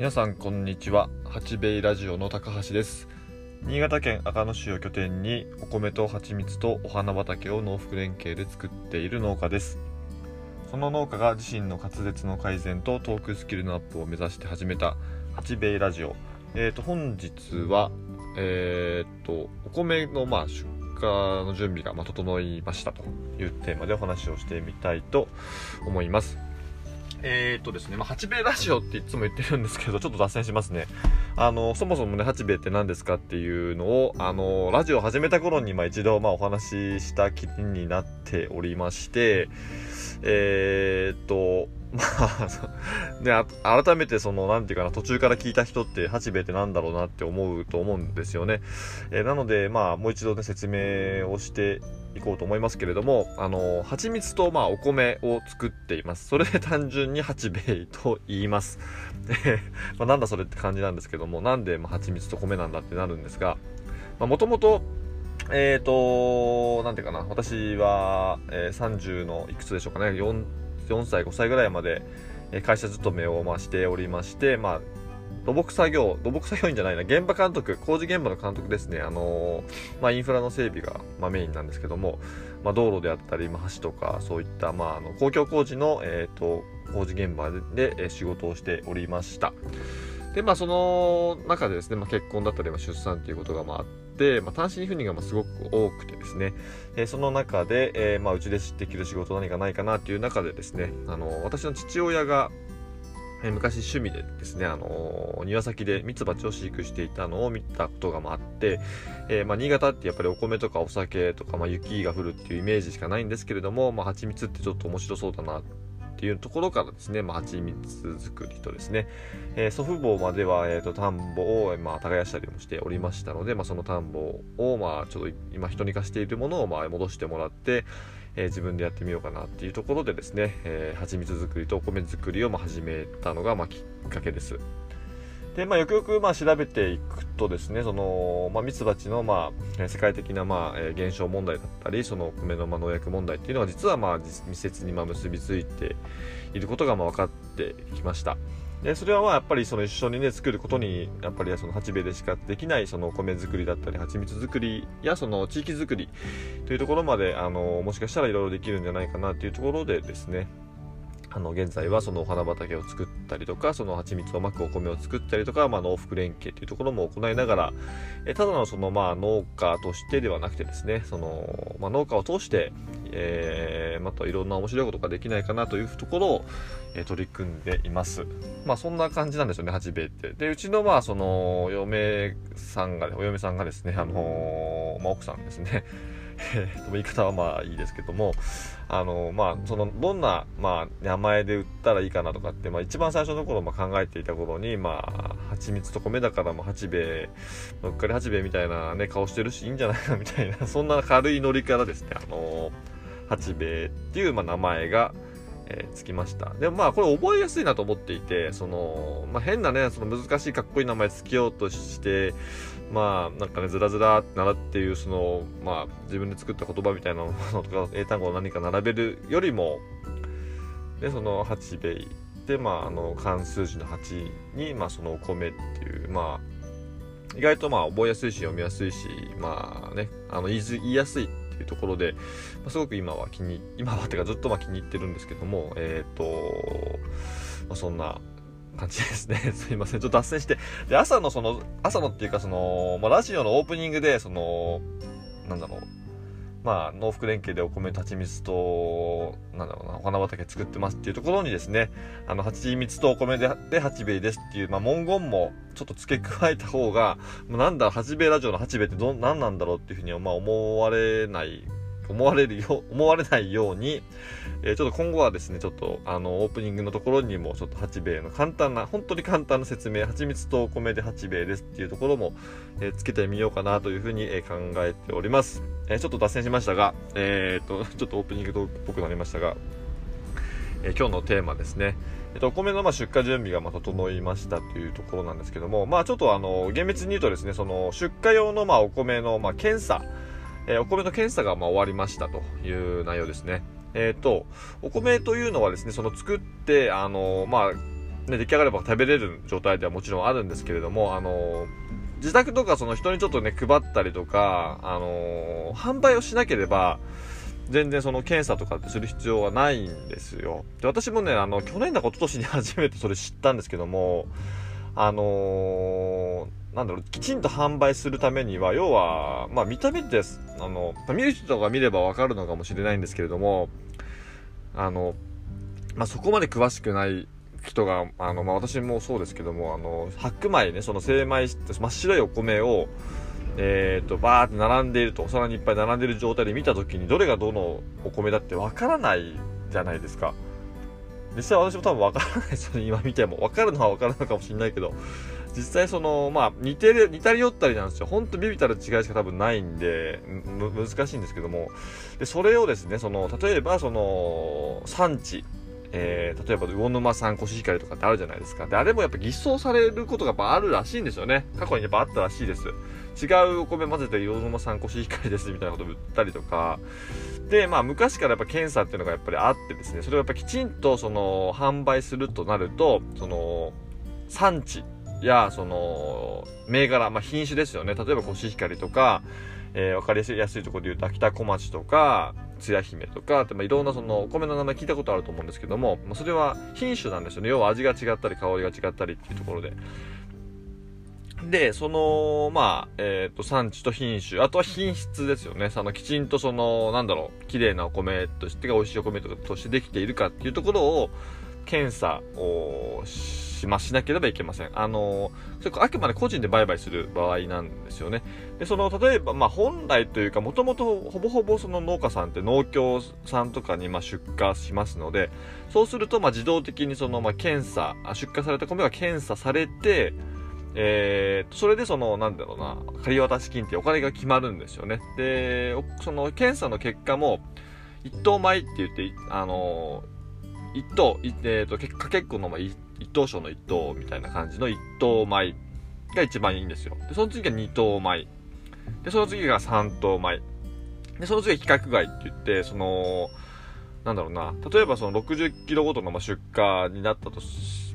皆さんこんにちは。八兵衛ラジオの高橋です。新潟県赤野市を拠点にお米と蜂蜜とお花畑を農福連携で作っている農家です。その農家が自身の滑舌の改善とトークスキルのアップを目指して始めた八兵衛ラジオ。えーと本日はえーとお米のまあ出荷の準備がま整いましたというテーマでお話をしてみたいと思います。えー、っとですね、まあ、八兵衛ラジオっていつも言ってるんですけど、ちょっと脱線しますね。あの、そもそもね、八兵衛って何ですかっていうのを、あの、ラジオ始めた頃に、まあ、一度、まあ、お話しした気になっておりまして、えー、っと、まあ、ね、改めてその、なんていうかな、途中から聞いた人って、八兵衛ってなんだろうなって思うと思うんですよね。えー、なので、まあ、もう一度ね、説明をしていこうと思いますけれども、あの、蜂蜜と、まあ、お米を作っています。それで単純に八兵衛と言います。まあ、なんだそれって感じなんですけども、なんで、まあ、蜂蜜と米なんだってなるんですが、まあ、もともと、えっ、ー、と、なんていうかな、私は、えー、30のいくつでしょうかね、4 4歳5歳ぐらいまで会社勤めをましておりましてまあ土木作業土木作業員じゃないな。現場監督工事現場の監督ですね。あのー、まあ、インフラの整備が、まあ、メインなんですけども、まあ、道路であったり、まあ、橋とかそういった、まあ、あの公共工事の、えーと、工事現場で、え仕事をしておりました。でまあその中でですね、まあ、結婚だったり、まあ、出産ということがまああって、まあ、単身赴任がまあすごく多くてですね、えー、その中で、えー、まあ、うちでできる仕事何かないかなっていう中でですね、あの私の父親が、え、昔趣味でですね、あの庭先でミツバチを飼育していたのを見たことがあって、えまあ、新潟ってやっぱりお米とかお酒とか、まあ、雪が降るっていうイメージしかないんですけれども、まあ、蜂蜜ってちょっと面白そうだなっていうところからですね、まあ、蜂蜜作りとですね、えー、祖父母までは、えーと、田んぼを、まあ、耕したりもしておりましたので、まあ、その田んぼを、まあ、ちょっと今人に貸しているものを、まあ、戻してもらって、えー、自分でやってみようかなっていうところでですね、えー、蜂蜜作りとお米作りを、まあ、始めたのが、まあ、きっかけです。で、まあ、よくよく、まあ、調べていくとですね、その、まあ、ミツバチの、まあ、世界的な、まあ、えー、現象問題だったり、その、米の、ま、農薬問題っていうのは、実は、まあ、密接に、まあ、結びついていることが、まあ、分かってきました。で、それは、まあ、やっぱり、その、一緒にね、作ることに、やっぱり、その、八兵衛でしかできない、その、米作りだったり、蜂蜜作りや、その、地域作りというところまで、あの、もしかしたらいろいろできるんじゃないかなというところでですね、あの現在はそのお花畑を作ったりとかその蜂蜜をまくお米を作ったりとか、まあ、農福連携というところも行いながらえただのそのまあ農家としてではなくてですねその、まあ、農家を通して、えー、またいろんな面白いことができないかなというところを、えー、取り組んでいます。まあそんな感じなんですよね八兵衛って。でうちのまあその嫁さんがお嫁さんがですねあのー、まあ、奥さんですね。えー、言い方はまあいいですけども、あの、まあ、その、どんな、まあ、名前で売ったらいいかなとかって、まあ、一番最初の頃、まあ、考えていた頃に、まあ、蜂蜜と米だから、まあ、八兵衛、のっかり八兵衛みたいなね、顔してるし、いいんじゃないか みたいな、そんな軽いノリからですね、あの八兵衛っていう、まあ、名前が、えー、つきました。でもまあこれ覚えやすいなと思っていて、その、まあ、変なね、その難しいかっこいい名前つけようとして、まあなんかね、ずらずらって習っていう、その、まあ自分で作った言葉みたいなものとか、英単語を何か並べるよりも、で、その8ベイで、まああの、漢数字の8に、まあそのお米っていう、まあ、意外とまあ覚えやすいし読みやすいし、まあね、あの言いやすいっていうところで、まあ、すごく今は気に、今はってかずっとまあ気に入ってるんですけども、えっ、ー、と、まあ、そんな感じですね。すいません。ちょっと脱線して。で、朝のその、朝のっていうかその、まあ、ラジオのオープニングで、その、なんだろう、まあ、農福連携でお米と蜂蜜と、なんだろうな、お花畑作ってますっていうところにですね、あの、蜂蜜とお米で、で、八兵衛ですっていう、まあ、文言もちょっと付け加えた方が、なんだ、八兵衛ラジオの八兵衛ってど、何なんだろうっていうふうに、まあ、思われない思われるよ、思われないように、えー、ちょっと今後はですね、ちょっとあの、オープニングのところにも、ちょっと八兵衛の簡単な、本当に簡単な説明、蜂蜜とお米で八兵衛ですっていうところも、えー、つけてみようかなというふうに、え、考えております。えちょっと脱線しましたが、えっと、ちょっとオープニングっぽくなりましたが、え今日のテーマですね。えっと、お米のま出荷準備がま整いましたというところなんですけども、まあちょっとあの、厳密に言うとですね、その出荷用のまお米のま検査、え、お米の検査がま終わりましたという内容ですね。えっ、と、お米というのはですね、その作って、あのまあ、ね、出来上がれば食べれる状態ではもちろんあるんですけれども、あの自宅とかその人にちょっとね、配ったりとか、あの販売をしなければ、全然その検査とかってする必要はないんですよ。で、私もね、あの、去年だか一昨年に初めてそれ知ったんですけども、あのー、なんだろう、きちんと販売するためには、要は、まあ見た目です。あの、見る人が見ればわかるのかもしれないんですけれども、あの、まあそこまで詳しくない人が、あの、まあ私もそうですけども、あの、白米ね、その精米して真っ白いお米を、えっ、ー、と、バーって並んでいると、お皿にいっぱい並んでいる状態で見た時に、どれがどのお米だってわからないじゃないですか。実際私も多分わからないですよね、今見ても。わかるのはわからないかもしれないけど、実際その、まあ、似てる、似たり寄ったりなんですよ。ほんとビビたる違いしか多分ないんで、難しいんですけども。で、それをですね、その、例えばその、産地、えー、例えば魚沼産コシヒカリとかってあるじゃないですか。で、あれもやっぱ偽装されることがやっぱあるらしいんですよね。過去にやっぱあったらしいです。違うお米混ぜて魚沼産コシヒカリですみたいなことを言ったりとか。で、まあ昔からやっぱ検査っていうのがやっぱりあってですね、それをやっぱきちんとその販売するとなると、その産地やその銘柄、まあ品種ですよね。例えばコシヒカリとか、えー、わかりやすいところで言うと秋田小町とか、つや姫とかって、まあ、いろんなそのお米の名前聞いたことあると思うんですけども、まあ、それは品種なんですよね。要は味が違ったり香りが違ったりっていうところで。で、その、まあ、えっ、ー、と、産地と品種、あとは品質ですよね。その、きちんとその、なんだろう、綺麗なお米として美味しいお米としてできているかっていうところを、検査をしましなければいけません。あの、それあくまで個人で売買する場合なんですよね。で、その、例えば、まあ、本来というか、もともとほぼほぼその農家さんって農協さんとかに、まあ出荷しますので、そうすると、まあ、自動的にその、まあ、検査、出荷された米が検査されて、えー、それでその、なんだろうな、仮渡金ってお金が決まるんですよね。で、その検査の結果も、一等米って言って、あのー、一等、えっ、ー、と、かけっこの、一等賞の一等みたいな感じの一等米が一番いいんですよ。で、その次が二等米。で、その次が三等米。で、その次が規格外って言って、その、なんだろうな、例えばその60キロごとのま出荷になったと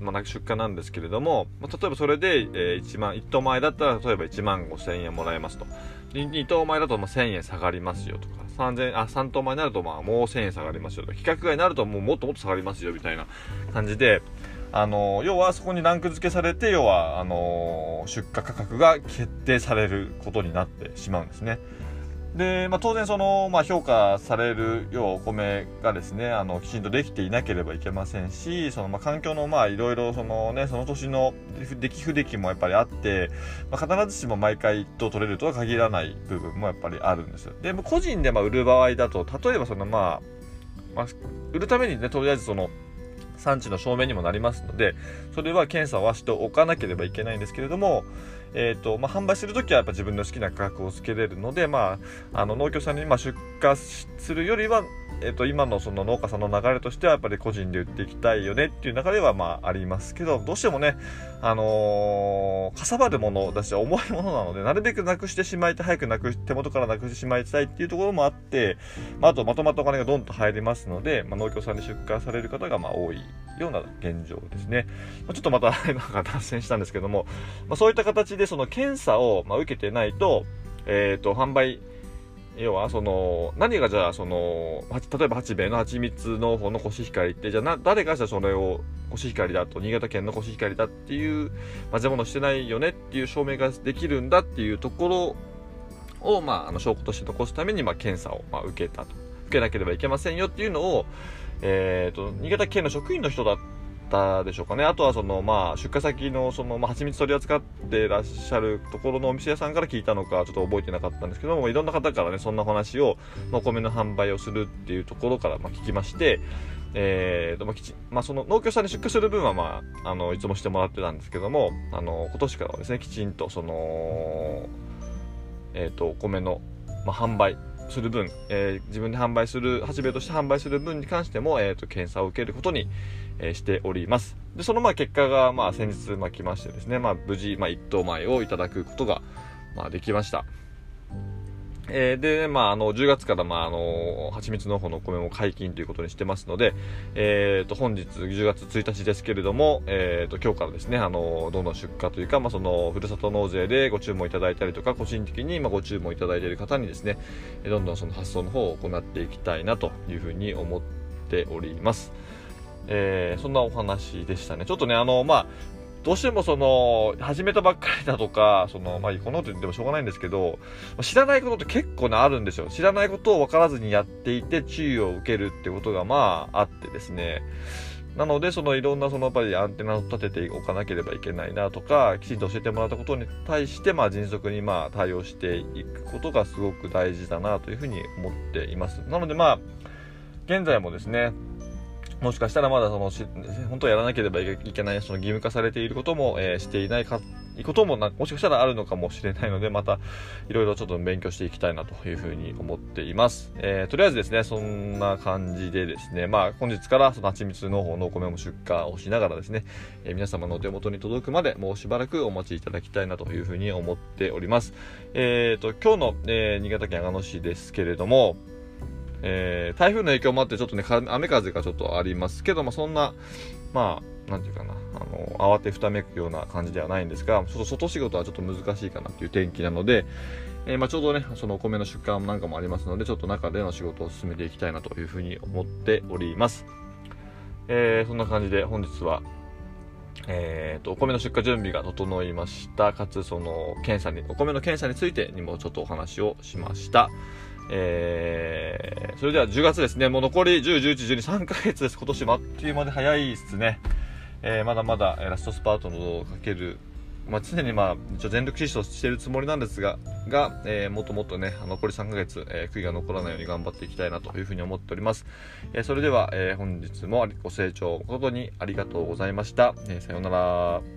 まあ、出荷なんですけれども、まあ、例えばそれで、えー、1万、1等前だったら例えば1万5千円もらえますと。2等前だとまあ1000円下がりますよとか、3, 千あ、3等前になるとまあもう1000円下がりますよとか、規格外になるともうもっともっと下がりますよみたいな感じで、あの要はそこにランク付けされて、要は、あの出荷価格が決定されることになってしまうんですね。で、まあ、当然その、まあ、評価される要はお米がですねあのきちんとできていなければいけませんしその、まあ、環境のまあいろいろそのねその年の出来不出来もやっぱりあって、まあ、必ずしも毎回1等取れるとは限らない部分もやっぱりあるんですで個人でまあ売る場合だと例えばそのまあ、まあ、売るためにねとりあえずその産地の証明にもなりますのでそれは検査はしておかなければいけないんですけれどもえーとまあ、販売する時はやっぱ自分の好きな価格をつけれるので、まあ、あの農協さんにま出荷するよりは、えー、と今のその農家さんの流れとしてはやっぱり個人で売っていきたいよねっていう流れはまあありますけどどうしてもね、あのー、かさばるものだし重いものなのでなるべくなくしてしまいたい早くなく手元からなくしてしまいたいっていうところもあって、まあ、あとまとまったお金がどんと入りますので、まあ、農協さんに出荷される方がまあ多いような現状ですね。まあ、ちょっとまた なんか脱線したんですけども、まあ、そういった形でその検査を、まあ、受けてないと、え、ー、と、販売、要は、その、何がじゃあ、その、例えば八兵衛の蜂蜜農法のコシヒカリって、じゃあな、誰がじゃあそれをコシヒカリだと、新潟県のコシヒカリだっていう、混ぜ物してないよねっていう証明ができるんだっていうところを、まあ、あの証拠として残すために、まあ、検査を、まあ、受けたと。受けなければいけませんよっていうのを、えっ、ー、と、新潟県の職員の人だったでしょうかね。あとはその、まあ、出荷先の、その、まあ、蜂蜜取り扱ってらっしゃるところのお店屋さんから聞いたのか、ちょっと覚えてなかったんですけども、いろんな方からね、そんな話を、まあ、お米の販売をするっていうところから、まあ、聞きまして、えーとまあ、きちまあ、その農協さんに出荷する分は、まあ、あのいつもしてもらってたんですけどもあの今年からはですねきちんとその、えーと、お米の、まあ、販売する分、えー、自分で販売する八兵衛として販売する分に関しても、えーと検査を受けることに、えー、しております。で、そのまあ結果がまあ先日まあ来ましてですね、まあ無事まあ一等米をいただくことがまあできました。えー、で、まあ、あの、10月から、まあ、あの、蜂蜜の方のお米も解禁ということにしてますので、えっ、ー、と、本日10月1日ですけれども、えっ、ー、と、今日からですね、あの、どんどん出荷というか、まあ、その、ふるさと納税でご注文いただいたりとか、個人的に、まあ、ご注文いただいている方にですね、どんどんその発送の方を行っていきたいなというふうに思っております。えー、そんなお話でしたね。ちょっとね、あの、まあ、どうしてもその、始めたばっかりだとか、その、まあ、このこと言ってもしょうがないんですけど、知らないことって結構ね、あるんですよ。知らないことを分からずにやっていて、注意を受けるってことが、まあ、あってですね。なので、そのいろんなそのやっぱりアンテナを立てておかなければいけないなとか、きちんと教えてもらったことに対して、まあ迅速にまあ対応していくことがすごく大事だなというふうに思っています。なのでまあ、現在もですね、もしかしたらまだそのし本当はやらなければいけないその義務化されていることも、えー、していないかこともなもしかしたらあるのかもしれないのでまたいろいろちょっと勉強していきたいなというふうに思っています、えー、とりあえずですねそんな感じでですねまあ本日からその蜂蜜農法のお米も出荷をしながらですね、えー、皆様のお手元に届くまでもうしばらくお待ちいただきたいなというふうに思っております。えっ、と今日の、え新潟県阿賀野市ですけれどもえー、台風の影響もあってちょっとね、雨風がちょっとありますけども、そんな、まあ、なんていうかな、あの、慌てふためくような感じではないんですが、ちょっと外仕事はちょっと難しいかなっていう天気なので、えー、まあ、ちょうどね、そのお米の出荷なんかもありますので、ちょっと中での仕事を進めていきたいなというふうに思っております。えー、そんな感じで本日は、えーと、お米の出荷準備が整いました。かつ、その、検査に、お米の検査についてにもちょっとお話をしました。えー、それでは10月ですね。もう残り10、11、12、3ヶ月です。今年もあっという間で早いですね。えー、まだまだラストスパートのかける、まあ、常にまあ、一応全力疾走しているつもりなんですが、が、えー、もっともっとね、残り3ヶ月、えー、悔いが残らないように頑張っていきたいなというふうに思っております。えー、それでは、えー、本日もご清聴誠にありがとうございました。えー、さようなら。